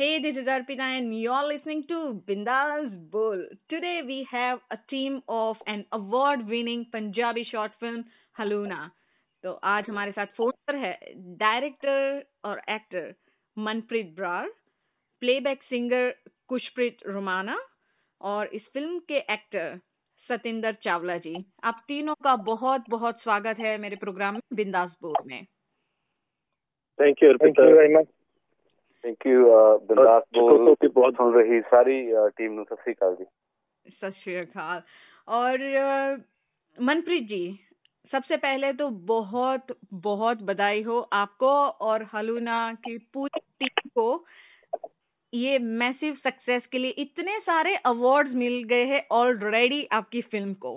Hey, this is Arpita, and you're listening to Bindas Bull. Today, we have a team of an award winning Punjabi short film, Haluna. So, तो आज हमारे साथ phone पर है director और actor Manpreet Brar playback singer Kushpreet Romana और इस film के एक्टर सतेंद्र चावला जी आप तीनों का बहुत बहुत स्वागत है मेरे प्रोग्राम में बिंदास बोर में thank you thank you very much thank you ਬਿੰਦਾਸ ਬੋਲ की बहुत सुन रही सारी टीम ਨੂੰ ਸਤਿ ਸ੍ਰੀ ਅਕਾਲ ਜੀ सत श्री अकाल और अ, मनप्रीत जी सबसे पहले तो बहुत बहुत बधाई हो आपको और हलूना की पूरी टीम को ये मैसिव सक्सेस के लिए इतने सारे अवार्ड्स मिल गए हैं ऑलरेडी आपकी फिल्म को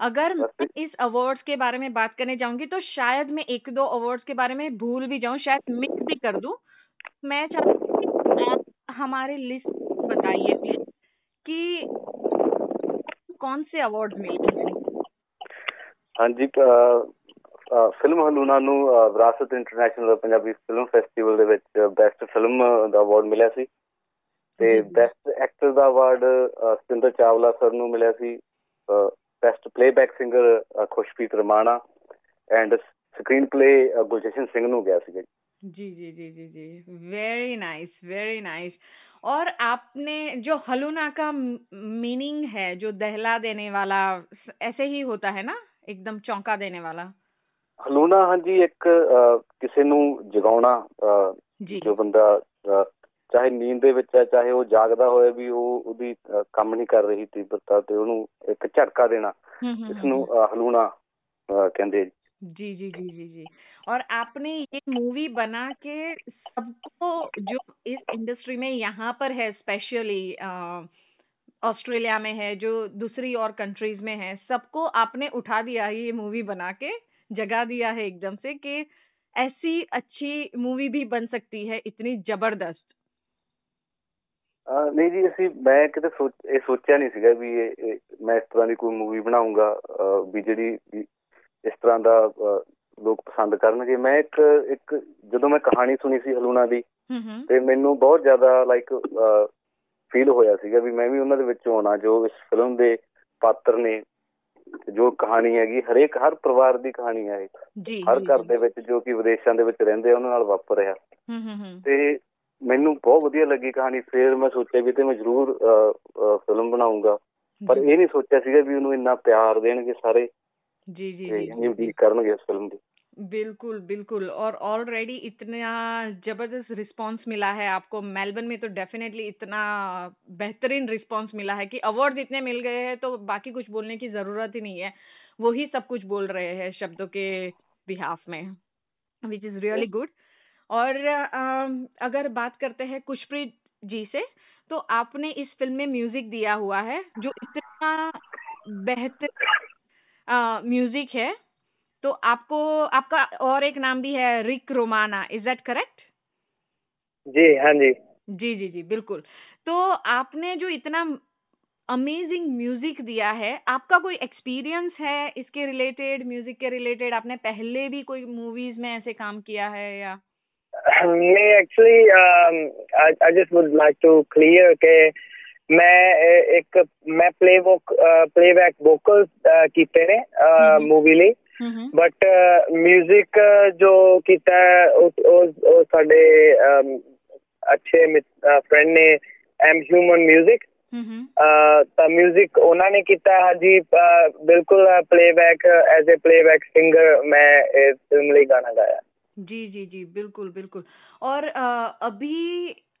अगर मैं इस अवार्ड्स के बारे में बात करने जाऊंगी तो शायद मैं एक दो अवार्ड्स के बारे में भूल भी जाऊं शायद मिस भी कर दूं मैं चाहती हूँ कि आप हमारे लिस्ट बताइए प्लीज कि कौन से अवार्ड मिले हैं ਹਾਂਜੀ ਅ, ਅ, ਫਿਲਮ ਹਲੂਨਾ ਨੂੰ ਅ, ਵਿਰਾਸਤ ਇੰਟਰਨੈਸ਼ਨਲ ਪੰਜਾਬੀ ਫਿਲਮ ਫੈਸਟੀਵਲ ਦੇ ਵਿੱਚ ਬੈਸਟ ਫਿਲਮ ਦਾ ਅਵਾਰਡ ਮਿਲਿਆ ਸੀ ਤੇ ਜੀ, ਜੀ। ਬੈਸਟ ਐਕਟਰ ਦਾ ਅਵਾਰਡ ਸਤਿੰਦਰ ਚਾਵਲਾ ਸਰ ਨੂੰ ਮਿਲਿਆ ਸੀ best playback singer Khushpreet Ramana and screenplay Guljashan Singh ਨੂੰ ਗਿਆ ਸੀ जी जी जी जी जी वेरी नाइस वेरी नाइस और आपने जो हलूना का मीनिंग है जो दहला देने वाला ऐसे ही होता है ना एकदम चौंका देने वाला ਹਲੂਨਾ ਹਾਂਜੀ ਇੱਕ ਅ, ਕਿਸੇ ਨੂੰ ਜਗਾਉਣਾ ਅ, जी ਜੋ ਬੰਦਾ ਅ, ਚਾਹੇ ਨੀਂਦ ਦੇ ਵਿੱਚ ਹੈ ਚਾਹੇ ਉਹ ਜਾਗਦਾ ਹੋਏ ਵੀ ਉਹ ਉਹਦੀ ਅ, ਕੰਮ ਨਹੀਂ ਕਰ ਰਹੀ ਤੀਬਰਤਾ ਤੇ ਉਹਨੂੰ ਇੱਕ ਝਟਕਾ ਦੇਣਾ हम्म, हम्म, ਇਸ ਨੂੰ ਅ, ਹਲੂਣਾ ਅ, ਕਹਿੰਦੇ ਜੀ। जी जी जी जी जी और आपने ये मूवी बना के सबको जो इस इंडस्ट्री में यहाँ पर है स्पेशली ऑस्ट्रेलिया में है जो दूसरी और कंट्रीज में है सबको आपने उठा दिया है ये मूवी बना के जगा दिया है एकदम से कि ऐसी अच्छी मूवी भी बन सकती है इतनी जबरदस्त ਅ, ਨਹੀਂ ਜੀ ਅਸੀਂ ਮੈਂ ਕਿਤੇ ਸੋਚ ਇਹ ਸੋਚਿਆ ਨਹੀਂ ਸੀਗਾ ਵੀ ਇਹ ਇਹ- ਮੈਂ ਇਸ ਤਰ੍ਹਾਂ ਦੀ ਕੋਈ ਮੂਵੀ ਬਣਾਉਂਗਾ ਅ, ਵੀ ਜਿਹੜੀ ਵੀ ਇਸ ਤਰ੍ਹਾਂ ਦਾ ਅ, ਲੋਕ ਪਸੰਦ ਕਰਨਗੇ। ਮੈਂ ਇੱਕ ਇੱਕ ਜਦੋਂ ਮੈਂ ਕਹਾਣੀ ਸੁਣੀ ਸੀ ਹਲੂਣਾ ਦੀ ਤੇ ਮੈਨੂੰ ਬਹੁਤ ਜ਼ਿਆਦਾ ਲਾਈਕ ਫੀਲ ਹੋਇਆ ਸੀਗਾ ਵੀ ਮੈਂ ਵੀ ਉਹਨਾਂ ਦੇ ਵਿੱਚੋਂ ਆਉਣਾ ਜੋ ਇਸ ਫਿਲਮ ਦੇ ਪਾਤਰ ਨੇ ਜੋ ਕਹਾਣੀ ਹੈਗੀ ਹਰੇਕ ਹਰ ਪਰਿਵਾਰ ਦੀ ਕਹਾਣੀ ਹੈ ਇਹ। ਹਰ ਘਰ ਦੇ ਵਿੱਚ ਜੋ ਕਿ ਵਿਦੇਸ਼ਾਂ ਦੇ ਵਿੱਚ ਰਹਿੰਦੇ ਆ ਉਹਨਾਂ ਨਾਲ ਵਾਪਰ ਰਿਹਾ। ਤੇ ਮੈਨੂੰ ਬਹੁਤ ਵਧੀਆ ਲੱਗੀ ਕਹਾਣੀ। ਫੇਰ ਮੈਂ ਸੋਚਿਆ ਵੀ ਤੇ ਮੈਂ ਜ਼ਰੂਰ ਫਿਲਮ ਬਣਾਉਂਗਾ ਪਰ ਇਹ ਨਹੀਂ ਸੋਚਿਆ ਸੀਗਾ ਵੀ ਉਹਨੂੰ ਇੰਨਾ ਪਿਆਰ ਦੇਣਗੇ ਸਾਰੇ। जी जी जी। डील करेंगे इस फ़िल्म की बिल्कुल बिल्कुल। और ऑलरेडी इतना ज़बरदस्त रिस्पांस मिला है आपको। मेलबर्न में तो डेफिनेटली इतना बेहतरीन रिस्पांस मिला है कि अवार्ड इतने मिल गए हैं तो बाकी कुछ बोलने की ज़रूरत ही नहीं है। वो ही सब कुछ बोल रहे हैं शब्दों के बिहाफ में विच इज़ रियली गुड और अगर बात करते हैं कुशप्रीत जी से तो आपने इस फ़िल्म में म्यूज़िक दिया हुआ है जो इतना बेहतरीन म्यूज़िक है। तो आपको आपका और एक नाम भी है Rick Romana is that correct जी हाँ जी। जी जी जी बिल्कुल। तो आपने जो इतना अमेजिंग म्यूज़िक दिया है आपका कोई एक्सपीरियंस है इसके रिलेटेड म्यूज़िक के रिलेटेड आपने पहले भी कोई मूवीज़ में ऐसे काम किया है या? मैं actually I just would like to clear के ਮੈਂ ਅਹ, ਇੱਕ ਮੈਂ ਪਲੇ ਵੋਕ ਪਲੇਬੈਕ ਵੋਕਲ ਕੀਤੇ ਨੇ ਹਮ। ਮੂਵੀ ਲਈ हम्म ਬਟ 뮤직 ਜੋ ਕੀਤਾ ਹੈ, ਉਹ ਉਹ- ਉਹ ਸਾਡੇ ਅਮ, ਅੱਛੇ ਫਰੈਂਡ ਨੇ ਐਮ ਹਿਊਮਨ 뮤직 हम्म ਅਹ, ਤਾਂ 뮤직 ਉਹਨਾਂ ਨੇ ਕੀਤਾ ਹੈ ਜੀ ਅਹ, ਬਿਲਕੁਲ playback as a playback singer ਮੈਂ ਇਸ ਫਿਲਮ ਲਈ ਗਾਣਾ ਗਾਇਆ जी जी जी बिल्कुल बिल्कुल और अ, अभी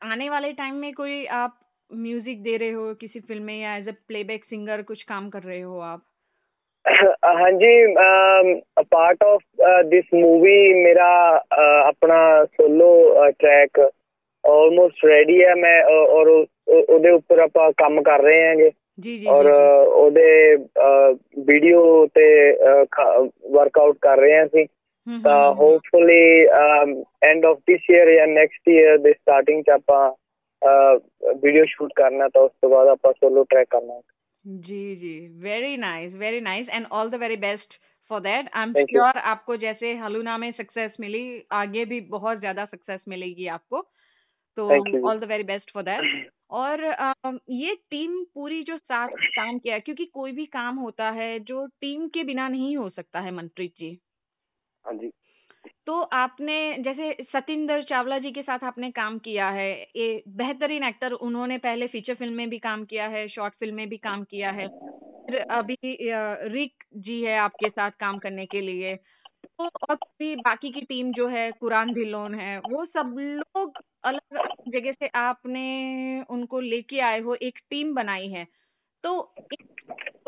आने वाले टाइम में कोई आप म्यूजिक दे रहे हो किसी फिल्म में या एज अ प्लेबैक सिंगर कुछ काम कर रहे हो आप ਹਾਂਜੀ a part of this movie ਮੇਰਾ ਅਹ, ਆਪਣਾ ਸੋਲੋ ਟਰੈਕ ਆਲਮੋਸਟ ਰੈਡੀ ਹੈ ਮੈਂ ਅ, ਔਰ ਉਹ- ਉਹਦੇ ਉੱਪਰ ਆਪਾਂ ਕੰਮ ਕਰ ਰਹੇ ਹਾਂਗੇ जी जी ਔਰ जी, जी। ਅ, ਉਹਦੇ ਵੀਡੀਓ ਤੇ ਵਰਕਆਊਟ ਕਰ ਰਹੇ ਹਾਂ ਅਸੀਂ हम्म, ਤਾਂ हम्म, हम्म। Hopefully end of this year ਜਾਂ ਨੈਕਸਟ ਈਅਰ ਦੇ ਸਟਾਰਟਿੰਗ ਚ ਆਪਾਂ ਵੀਡੀਓ ਸ਼ੂਟ ਕਰਨਾ ਤਾਂ ਉਸ ਤੋਂ ਬਾਅਦ ਆਪਾਂ ਸੋਲੋ ਟਰੈਕ ਕਰਨਾ जी जी very nice very nice and all the very best for that I am Thank you. Sure आपको जैसे हलूना में सक्सेस मिली आगे भी बहुत ज्यादा सक्सेस मिलेगी आपको तो all the very best for that और ये टीम पूरी जो साथ काम किया क्योंकि कोई भी काम होता है जो टीम के बिना नहीं हो सकता है मनप्रीत जी हाँ जी तो आपने, जैसे सतिंदर चावला जी के साथ आपने काम किया है, ये बेहतरीन एक्टर उन्होंने पहले फीचर फ़िल्म में भी काम किया है, शॉर्ट फ़िल्म में भी काम किया है, फिर अभी रिक जी है आपके साथ काम करने के लिए तो और भी बाकी की टीम जो है, कुरान धिलोन है, वो सब लोग अलग जगह से आपने उनको लेके आए हो, एक टीम बनाई है तो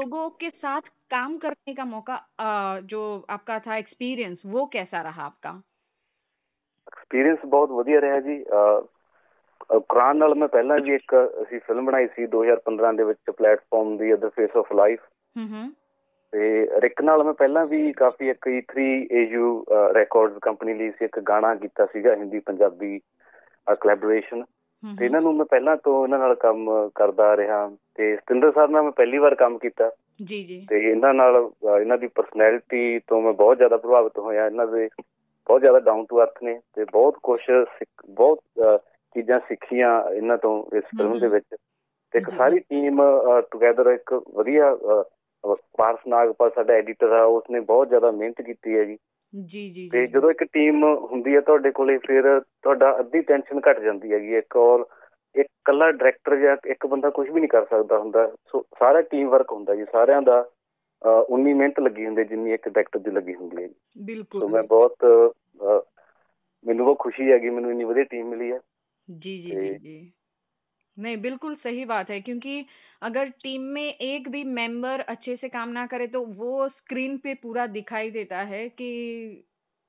लोगों के साथ काम करने का मौका जो आपका था एक्सपीरियंस वो कैसा रहा आपका ਐਕਸਪੀਰੀਅੰਸ ਬਹੁਤ ਵਧੀਆ ਰਿਹਾ ਜੀ ਕੁਰਾਨ ਨਾਲ ਮੈਂ ਪਹਿਲਾਂ ਵੀ ਇੱਕ ਅਸੀਂ ਫਿਲਮ ਬਣਾਈ ਸੀ 2015 ਦੇ ਵਿੱਚ ਪਲੇਟਫਾਰਮ ਦੀ ਅਦਰ ਫੇਸ ਆਫ ਲਾਈਫ ਹੂੰ ਹੂੰ ਤੇ ਰਿਕ ਨਾਲ ਮੈਂ ਪਹਿਲਾਂ ਵੀ ਕਾਫੀ ਇੱਕ E3 AU ਰਿਕਾਰਡਸ ਕੰਪਨੀ ਲਈ ਸੀ ਇੱਕ ਗਾਣਾ ਕੀਤਾ ਸੀਗਾ ਹਿੰਦੀ ਪੰਜਾਬੀ ਕੋਲੈਬੋਰੇਸ਼ਨ ਤੇ ਇਹਨਾਂ ਨੂੰ ਮੈਂ ਪਹਿਲਾਂ ਤੋਂ ਇਹਨਾਂ ਨਾਲ ਕੰਮ ਕਰਦਾ ਰਿਹਾ ਤੇ ਸਤਿੰਦਰ ਸਾਹਿਬ ਨਾਲ ਮੈਂ ਪਹਿਲੀ ਵਾਰ ਕੰਮ ਕੀਤਾ। ਜੀ ਜੀ। ਤੇ ਇਹਨਾਂ ਨਾਲ ਇਹਨਾਂ ਦੀ ਪਰਸਨੈਲਿਟੀ ਤੋਂ ਮੈਂ ਬਹੁਤ ਜ਼ਿਆਦਾ ਪ੍ਰਭਾਵਿਤ ਹੋਇਆ। ਇਹਨਾਂ ਦੇ ਬਹੁਤ ਜ਼ਿਆਦਾ ਡਾਊਨ ਟੂ ਅਰਥ ਨੇ ਤੇ ਬਹੁਤ ਕੁਝ ਬਹੁਤ ਚੀਜ਼ਾਂ ਸਿੱਖੀਆਂ ਇਹਨਾਂ ਤੋਂ ਇਸ ਫਿਲਮ ਦੇ ਵਿੱਚ। ਤੇ ਇੱਕ ਸਾਰੀ ਟੀਮ ਟੁਗੇਦਰ ਇੱਕ ਵਧੀਆ ਪਾਰਸ ਨਾਗਪਾਲ ਸਾਡਾ ਐਡੀਟਰ ਆ ਉਸਨੇ ਬਹੁਤ ਜ਼ਿਆਦਾ ਮਿਹਨਤ ਕੀਤੀ ਹੈ ਜੀ। ਜੀ ਜੀ ਤੇ ਜਦੋਂ ਇੱਕ ਟੀਮ ਹੁੰਦੀ ਹੈ ਤੁਹਾਡੇ ਕੋਲੇ ਫਿਰ ਤੁਹਾਡਾ ਅੱਧੀ ਟੈਨਸ਼ਨ ਘਟ ਜਾਂਦੀ ਹੈਗੀ ਇੱਕ ਔਰ ਇੱਕ ਕੱਲਾ ਡਾਇਰੈਕਟਰ ਜਾਂ ਇੱਕ ਬੰਦਾ ਕੁਝ ਵੀ ਨਹੀਂ ਕਰ ਸਕਦਾ ਹੁੰਦਾ। ਸੋ ਸਾਰਾ ਟੀਮ ਵਰਕ ਹੁੰਦਾ ਜੀ। ਸਾਰਿਆਂ ਦਾ ਉਨੀ ਮਿਹਨਤ ਲੱਗੀ ਹੁੰਦੀ ਜਿੰਨੀ ਇੱਕ ਡਾਇਰੈਕਟਰ ਦੀ ਲੱਗੀ ਹੁੰਦੀ ਹੈ ਜੀ। ਬਿਲਕੁਲ ਸੋ ਮੈਂ ਬਹੁਤ ਮੈਨੂੰ ਬਹੁਤ ਖੁਸ਼ੀ ਹੈਗੀ ਮੈਨੂੰ ਇੰਨੀ ਵਧੀਆ ਟੀਮ ਮਿਲੀ ਹੈ। ਜੀ ਜੀ ਜੀ। नहीं, बिल्कुल सही बात है, क्योंकि अगर टीम में एक भी मेंबर अच्छे से काम ना करे तो वो स्क्रीन पे पूरा दिखाई देता है कि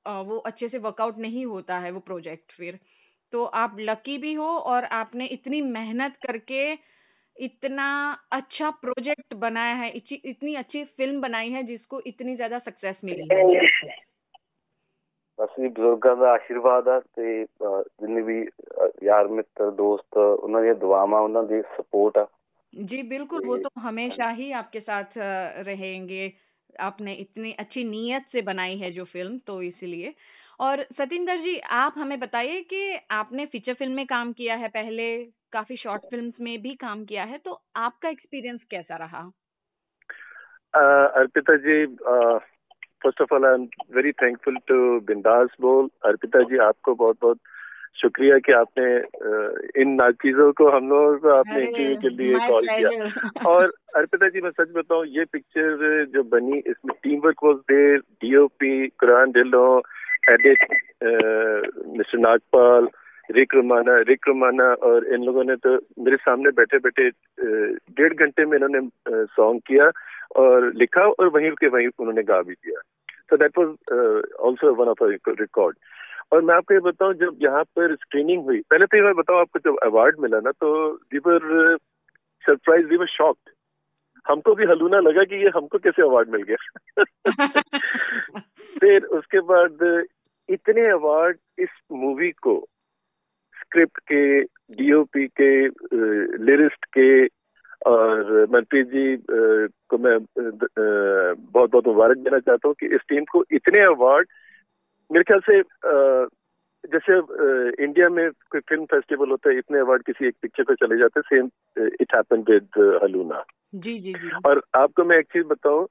वो अच्छे से वर्कआउट नहीं होता है वो प्रोजेक्ट फिर। तो आप लकी भी हो और आपने इतनी मेहनत करके इतना अच्छा प्रोजेक्ट बनाया है इतनी अच्छी फ़िल्म बनाई है, जिसको इतनी ज़्यादा सक्सेस मिली है। ਅਸੀਂ ਬਜ਼ੁਰਗਾਂ ਦਾ ਆਸ਼ੀਰਵਾਦ ਆ ਤੇ ਜਿੰਨੇ ਵੀ ਯਾਰ ਮਿੱਤਰ ਦੋਸਤ ਉਹਨਾਂ ਦੀਆਂ ਦੁਆਵਾਂ ਉਹਨਾਂ ਦੀ ਸਪੋਰਟ ਆ। जी बिल्कुल वो तो हमेशा ही आपके साथ रहेंगे आपने इतनी अच्छी नीयत से बनाई है जो फ़िल्म तो इसीलिए और सतिंदर जी आप हमें बताइए कि आपने फीचर फ़िल्म में काम किया है पहले काफ़ी शॉर्ट फिल्म्स में भी काम किया है तो आपका एक्सपीरियंस कैसा रहा अर्पिता जी आ, first of all I am very thankful to Bindaas Bol Arpita जी आपको बहुत बहुत शुक्रिया कि आपने इन नाचीजों को हम लोगों को आपने इंटरव्यू के लिए कॉल किया और अर्पिता जी मैं सच बताऊँ ये पिक्चर जो बनी इसमें team work was there DOP Kuran Dhillon edit mister Nagpal Rick Romana Rick Romana और इन लोगों ने तो मेरे सामने बैठे बैठे डेढ़ घंटे में इन्होंने सॉन्ग किया और लिखा और वहीं के वहीं उन्होंने गा भी दिया। So that was also one of record और मैं आपको ये बताऊँ जब यहाँ पर स्क्रीनिंग हुई पहले तो मैं बताऊँ आपको जब अवार्ड मिला ना तो we were surprise we were shocked हमको भी हलूना लगा कि ये हमको कैसे अवार्ड मिल गया। फिर उसके बाद इतने अवार्ड इस मूवी को स्क्रिप्ट के डीओपी के लिरिस्ट के और मनप्रीत जी को मैं बहुत बहुत मुबारक देना चाहता हूँ कि इस टीम को इतने अवार्ड मेरे ख्याल से जैसे इंडिया में कोई फ़िल्म फेस्टिवल होता है इतने अवार्ड किसी एक पिक्चर पे चले जाते same it happen with Haluna ji जी जी। और आपको मैं एक चीज़ बताऊँ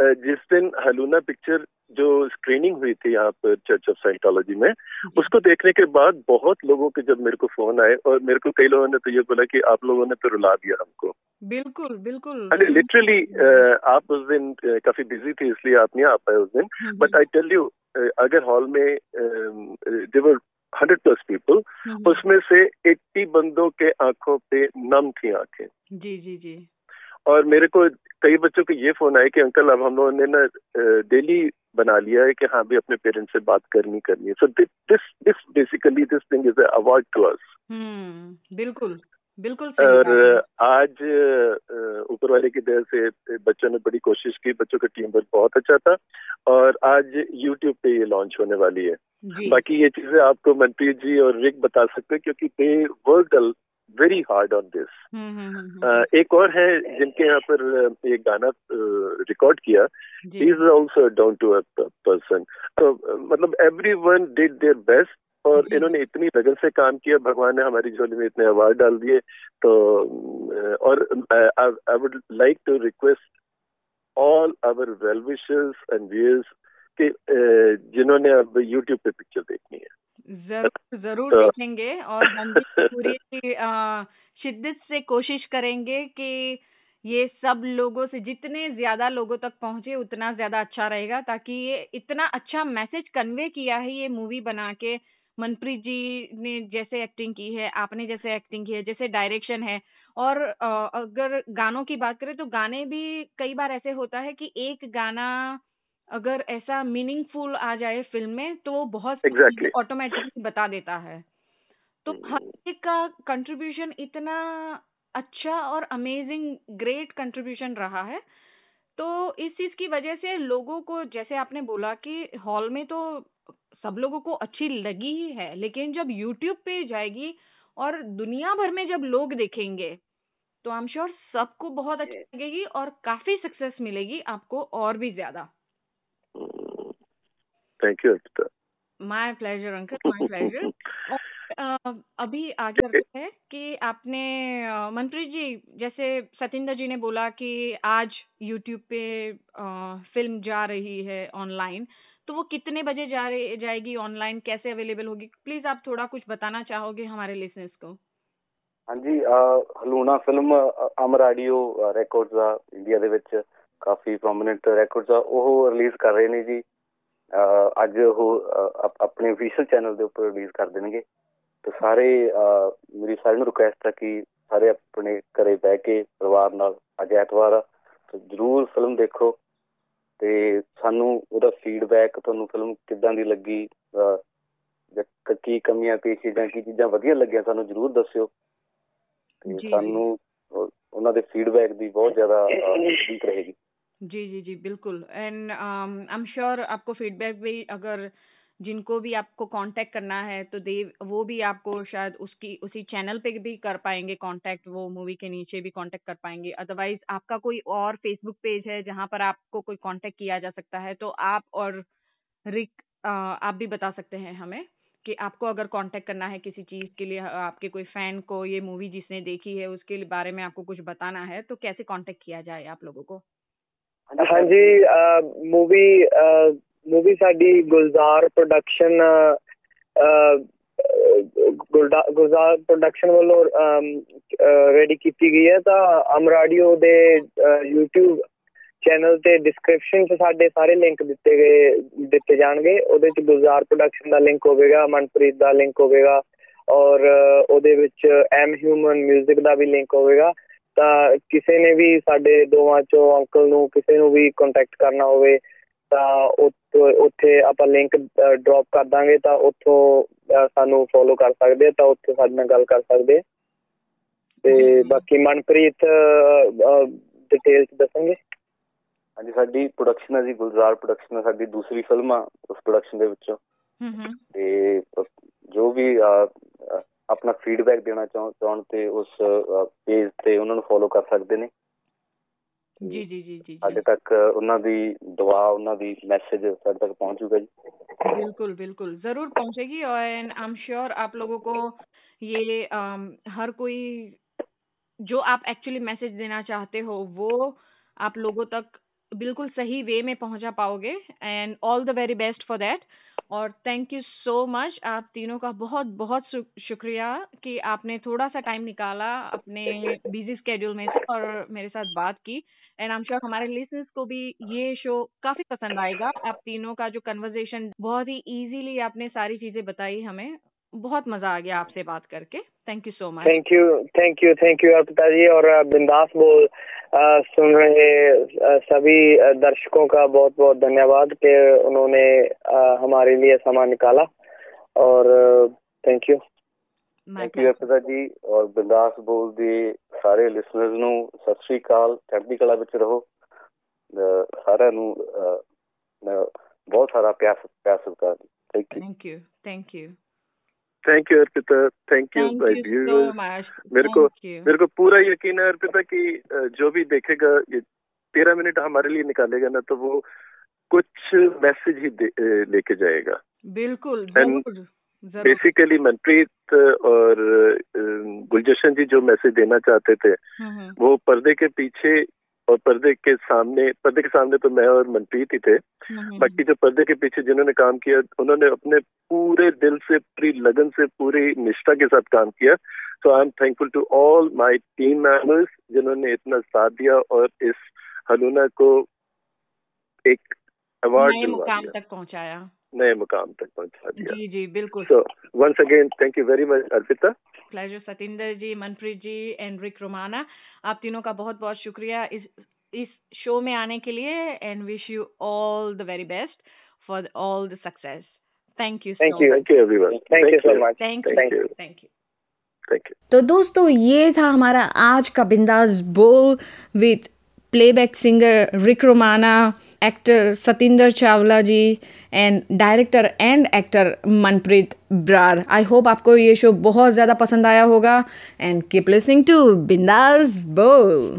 जिस दिन हलूना पिक्चर जो स्क्रीनिंग हुई थी यहाँ पर चर्च ऑफ़ साइंटोलॉजी में उसको देखने के बाद बहुत लोगों के जब मेरे को फ़ोन आए और मेरे को कई लोगों ने तो ये बोला कि आप लोगों ने तो रुला दिया हमको। बिल्कुल बिल्कुल। अरे लिटरली आप उस दिन काफ़ी बिज़ी थी इसलिए आप नहीं आ पाए उस दिन। बट आई टेल यू अगर हॉल में देवर हंड्रेड प्लस पीपल उसमें से एट्टी बंदों के आँखों पे नम थी आँखें। जी जी जी। और मेरे को कई बच्चों के ये फ़ोन आए कि अंकल अब हम लोगों ने ना डेली बना लिया है कि हाँ भी अपने पेरेंट्स से बात करनी करनी है। So this this basically this thing is award to us बिल्कुल। बिल्कुल सही और आज ऊपर वाले की दया से बच्चों ने बड़ी कोशिश की बच्चों का टीम वर्क बहुत अच्छा था और आज यूट्यूब पे ये लॉन्च होने वाली है। बाकी ये चीज़ें आपको मनप्रीत जी और रिक बता सकते हैं क्योंकि they work very hard on this एक और है जिनके यहाँ पर एक गाना रिकॉर्ड किया। Is also down to a person तो मतलब everyone did their best और इन्होंने इतनी लगन से काम किया भगवान ने हमारी झोली में इतने अवार्ड डाल दिए तो और I would like to request all our well wishers and viewers कि जिन्होंने अब यूट्यूब पे पिक्चर देखनी है। ज़रूर ज़रूर तो, देखेंगे और हम पूरी शिद्दत से कोशिश करेंगे कि ये सब लोगों से जितने ज़्यादा लोगों तक पहुँचे उतना ज़्यादा अच्छा रहेगा ताकि ये इतना अच्छा मैसेज कन्वे किया है ये मूवी बना के। मनप्रीत जी ने जैसे एक्टिंग की है आपने जैसे एक्टिंग की है जैसे डायरेक्शन है और अगर गानों की बात करें तो गाने भी कई बार ऐसे होता है कि एक गाना अगर ऐसा मीनिंगफुल आ जाए फ़िल्म में तो वो बहुत ऑटोमेटिकली exactly. बता देता है तो हर hmm. एक का कंट्रीब्यूशन इतना अच्छा और अमेजिंग ग्रेट कंट्रीब्यूशन रहा है तो इस चीज़ की वजह से लोगों को जैसे आपने बोला कि हॉल में तो सब लोगों को अच्छी लगी ही है लेकिन जब यूट्यूब पे जाएगी और दुनिया भर में जब लोग देखेंगे तो आई एम श्योर सबको बहुत अच्छी लगेगी और काफ़ी सक्सेस मिलेगी आपको और भी ज़्यादा। Thank you my pleasure uncle my pleasure अभी आगे बढ़ते हैं कि आपने मंत्री जी जैसे सतिंदर जी ने बोला कि आज यूट्यूब पे फ़िल्म जा रही है ऑनलाइन तो वो कितने बजे जा रही जाएगी ऑनलाइन कैसे अवेलेबल होगी प्लीज आप थोड़ा कुछ बताना चाहोगे हमारे लिसनर्स को हाँ जी Haluna film Amar audio records ਆ ਇੰਡੀਆ ਦੇ ਵਿੱਚ ਕਾਫੀ ਪ੍ਰੋਮਿਨੈਂਟ ਰੈਕੋਰਡਸ ਆ ਉਹ ਰਿਲੀਜ਼ ਕਰ ਰਹੇ ਨੇ ਜੀ ਅੱਜ ਉਹ ਆਪਣੇ ਅਫੀਸ਼ੀਅਲ ਚੈਨਲ ਦੇ ਉੱਪਰ ਰਿਲੀਜ਼ ਕਰ ਦੇਣਗੇ ਤੇ ਸਾਰੇ ਮੇਰੀ ਸਾਰਿਆਂ ਨੂੰ ਰਿਕੁਐਸਟ ਹੈ ਕਿ ਸਾਰੇ ਆਪਣੇ ਘਰੇ ਬਹਿ ਕੇ ਪਰਿਵਾਰ ਨਾਲ ਅੱਜ ਐਤਵਾਰ ਆ ਜਰੂਰ ਫਿਲਮ ਦੇਖੋ ਤੇ ਸਾਨੂੰ ਉਹਦਾ ਫੀਡਬੈਕ ਤੁਹਾਨੂੰ ਫਿਲਮ ਕਿੱਦਾਂ ਦੀ ਲੱਗੀ ਕੀ ਕਮੀਆਂ ਪੇਸ਼ੀਆਂ ਕੀ ਚੀਜ਼ਾਂ ਵਧੀਆ ਲੱਗੀਆਂ ਸਾਨੂੰ ਜਰੂਰ ਦੱਸਿਓ ਤੇ ਸਾਨੂੰ ਉਹਨਾਂ ਦੇ ਫੀਡਬੈਕ ਦੀ ਬਹੁਤ ਜ਼ਿਆਦਾ ਉਮੀਦ ਰਹੇਗੀ जी जी जी बिल्कुल एंड आई एम श्योर आपको फीडबैक भी अगर जिनको भी आपको कांटेक्ट करना है तो देव वो भी आपको शायद उसकी, उसी चैनल पे भी कर पाएँगे कांटेक्ट वो मूवी के नीचे भी कांटेक्ट कर पाएँगे। अदरवाइज़ आपका कोई और फेसबुक पेज है जहाँ पर आपको कोई कांटेक्ट किया जा सकता है तो आप और रिक आप भी बता सकते हैं हमें कि आपको अगर कांटेक्ट करना है किसी चीज़ के लिए, आपके कोई फ़ैन को, ये मूवी जिसने देखी है, उसके बारे में आपको कुछ बताना है तो कैसे कांटेक्ट किया जाए आप लोगों को? हाँ जी मूवी मूवी ਸਾਡੀ ਗੁਲਜ਼ਾਰ ਪ੍ਰੋਡਕਸ਼ਨ ਗੁਲਜ਼ਾਰ ਪ੍ਰੋਡਕਸ਼ਨ ਵੱਲੋਂ ਰੈਡੀ ਕੀਤੀ ਗਈ ਹੈ ਤਾਂ ਅਮਰਾਡੀਓ ਦੇ YouTube ਚੈਨਲ ਤੇ ਡਿਸਕ੍ਰਿਪਸ਼ਨ 'ਚ ਸਾਡੇ ਸਾਰੇ ਲਿੰਕ ਦਿੱਤੇ ਗਏ ਦਿੱਤੇ ਜਾਣਗੇ ਉਹਦੇ 'ਚ ਗੁਲਜ਼ਾਰ ਪ੍ਰੋਡਕਸ਼ਨ ਦਾ ਲਿੰਕ ਹੋਵੇਗਾ ਮਨਪ੍ਰੀਤ ਦਾ ਲਿੰਕ ਹੋਵੇਗਾ ਔਰ ਉਹਦੇ ਵਿੱਚ ਐਮ ਹਿਊਮਨ 뮤직 ਦਾ ਵੀ ਲਿੰਕ ਹੋਵੇਗਾ ਤਾਂ ਕਿਸੇ ਨੇ ਵੀ ਸਾਡੇ ਦੋਵਾਂ ਚੋਂ ਅੰਕਲ ਨੂੰ ਕਿਸੇ ਨੂੰ ਵੀ ਕੰਟੈਕਟ ਕਰਨਾ ਹੋਵੇ ਤਾਂ ਉੱਥੇ ਆਪਾਂ ਲਿੰਕ ਡ੍ਰੌਪ ਕਰ ਦਾਂਗੇ ਤਾਂ ਉੱਥੋਂ ਸਾਨੂੰ ਫੋਲੋ ਕਰ ਸਕਦੇ ਆ ਤਾਂ ਉੱਥੇ ਸਾਡੇ ਨਾਲ ਗੱਲ ਕਰ ਸਕਦੇ ਤੇ ਬਾਕੀ ਮਨਪ੍ਰੀਤ ਡਿਟੇਲਸ ਦੱਸਣਗੇ ਹਾਂਜੀ ਸਾਡੀ ਪ੍ਰੋਡਕਸ਼ਨ ਹੈ ਜੀ ਗੁਲਜ਼ਾਰ ਪ੍ਰੋਡਕਸ਼ਨ ਸਾਡੀ ਦੂਸਰੀ ਫਿਲਮ ਆ ਉਸ ਪ੍ਰੋਡਕਸ਼ਨ ਦੇ ਵਿੱਚੋਂ। ਹੂੰ ਤੇ ਜੋ ਵੀ ਆਪਣਾ ਫੀਡਬੈਕ ਦੇਣਾ ਚਾਹਣ ਤੇ ਉਸ ਪੇਜ ਤੇ ਉਹਨਾਂ ਨੂੰ ਫੋਲੋ ਕਰ ਸਕਦੇ ਨੇ। ਜੀ ਜੀ ਜੀ ਜੀ ਸਾਡੇ ਤੱਕ ਉਹਨਾਂ ਦੀ ਦੁਆ ਉਹਨਾਂ ਦੀ ਮੈਸੇਜ ਸਾਡੇ ਤੱਕ ਪਹੁੰਚੂਗਾ ਜੀ बिल्कुल बिल्कुल जरूर पहुंचेगी और एंड आई एम श्योर आप लोगों को ये um, हर कोई जो आप एक्चुअली मैसेज देना चाहते हो वो आप लोगों तक बिल्कुल सही वे में पहुंचा पाओगे and all the very best for that और थैंक यू सो मच आप तीनों का बहुत बहुत शुक्रिया कि आपने थोड़ा सा टाइम निकाला अपने बिज़ी स्केड्यूल में से और मेरे साथ बात की. एंड आई एम श्योर हमारे लिसनर्स को भी ये शो काफ़ी पसंद आएगा. आप तीनों का जो कन्वर्जेशन बहुत ही इजीली आपने सारी चीज़ें बताई हमें बहुत मजा आ गया आपसे बात करके thank you so much thank you thank you thank you Arpita ji और बिंदास बोल सुन रहे सभी दर्शकों का बहुत बहुत धन्यवाद कि उन्होंने हमारे लिए समय निकाला और thank you thank you Arpita ji ਔਰ ਬਿੰਦਾਸ ਬੋਲ ਦੇ ਸਾਰੇ ਲਿਸਨਰਸ ਨੂੰ ਸਤਿ ਸ੍ਰੀ ਅਕਾਲ ਚੜ੍ਹਦੀ ਕਲਾ ਵਿੱਚ ਰਹੋ ਸਾਰਿਆਂ ਨੂੰ ਬਹੁਤ ਸਾਰਾ ਪਿਆਰ ਪਿਆਰ ਸਤਿਕਾਰ thank you thank you thank you thank you Arpita thank you भाई व्यूअर्स मेरे को मेरे को पूरा यकीन है अर्पिता कि जो भी देखेगा ये तेरह मिनट हमारे लिए निकालेगा ना तो वो कुछ मैसेज ही लेके जाएगा। बिल्कुल बेसिकली मनप्रीत और गुलजशन जी जो मैसेज देना चाहते थे हम्म, हम्म, वो पर्दे के पीछे और पर्दे के सामने पर्दे के सामने तो मैं और मनप्रीत ही थे। बाकी जो पर्दे के पीछे जिन्होंने काम किया उन्होंने अपने पूरे दिल से पूरी लगन से पूरी निष्ठा के साथ काम किया। So I am thankful to all my team members जिन्होंने इतना साथ दिया और इस हलूना को एक अवार्ड मुकाम तक पहुँचाया। नए मुकाम तक पहुँचा दिया। जी जी बिल्कुल। So once again thank you very much Arpita pleasure Satinder ji Manpreet ji and Rick Romana आप तीनों का बहुत बहुत शुक्रिया इस इस शो में आने के लिए and wish you all the very best for all the success thank you Thank so you. Much thank you everyone Thank you so much. Thank you thank you thank you तो दोस्तों ये था हमारा आज का Bindaas Bol with playback singer Rick Romana actor Satinder Chawla ji and director and actor Manpreet Brar I hope आपको ये show बहुत ज़्यादा पसंद आया होगा एंड कीप लिसनिंग टू बिंदास बोल।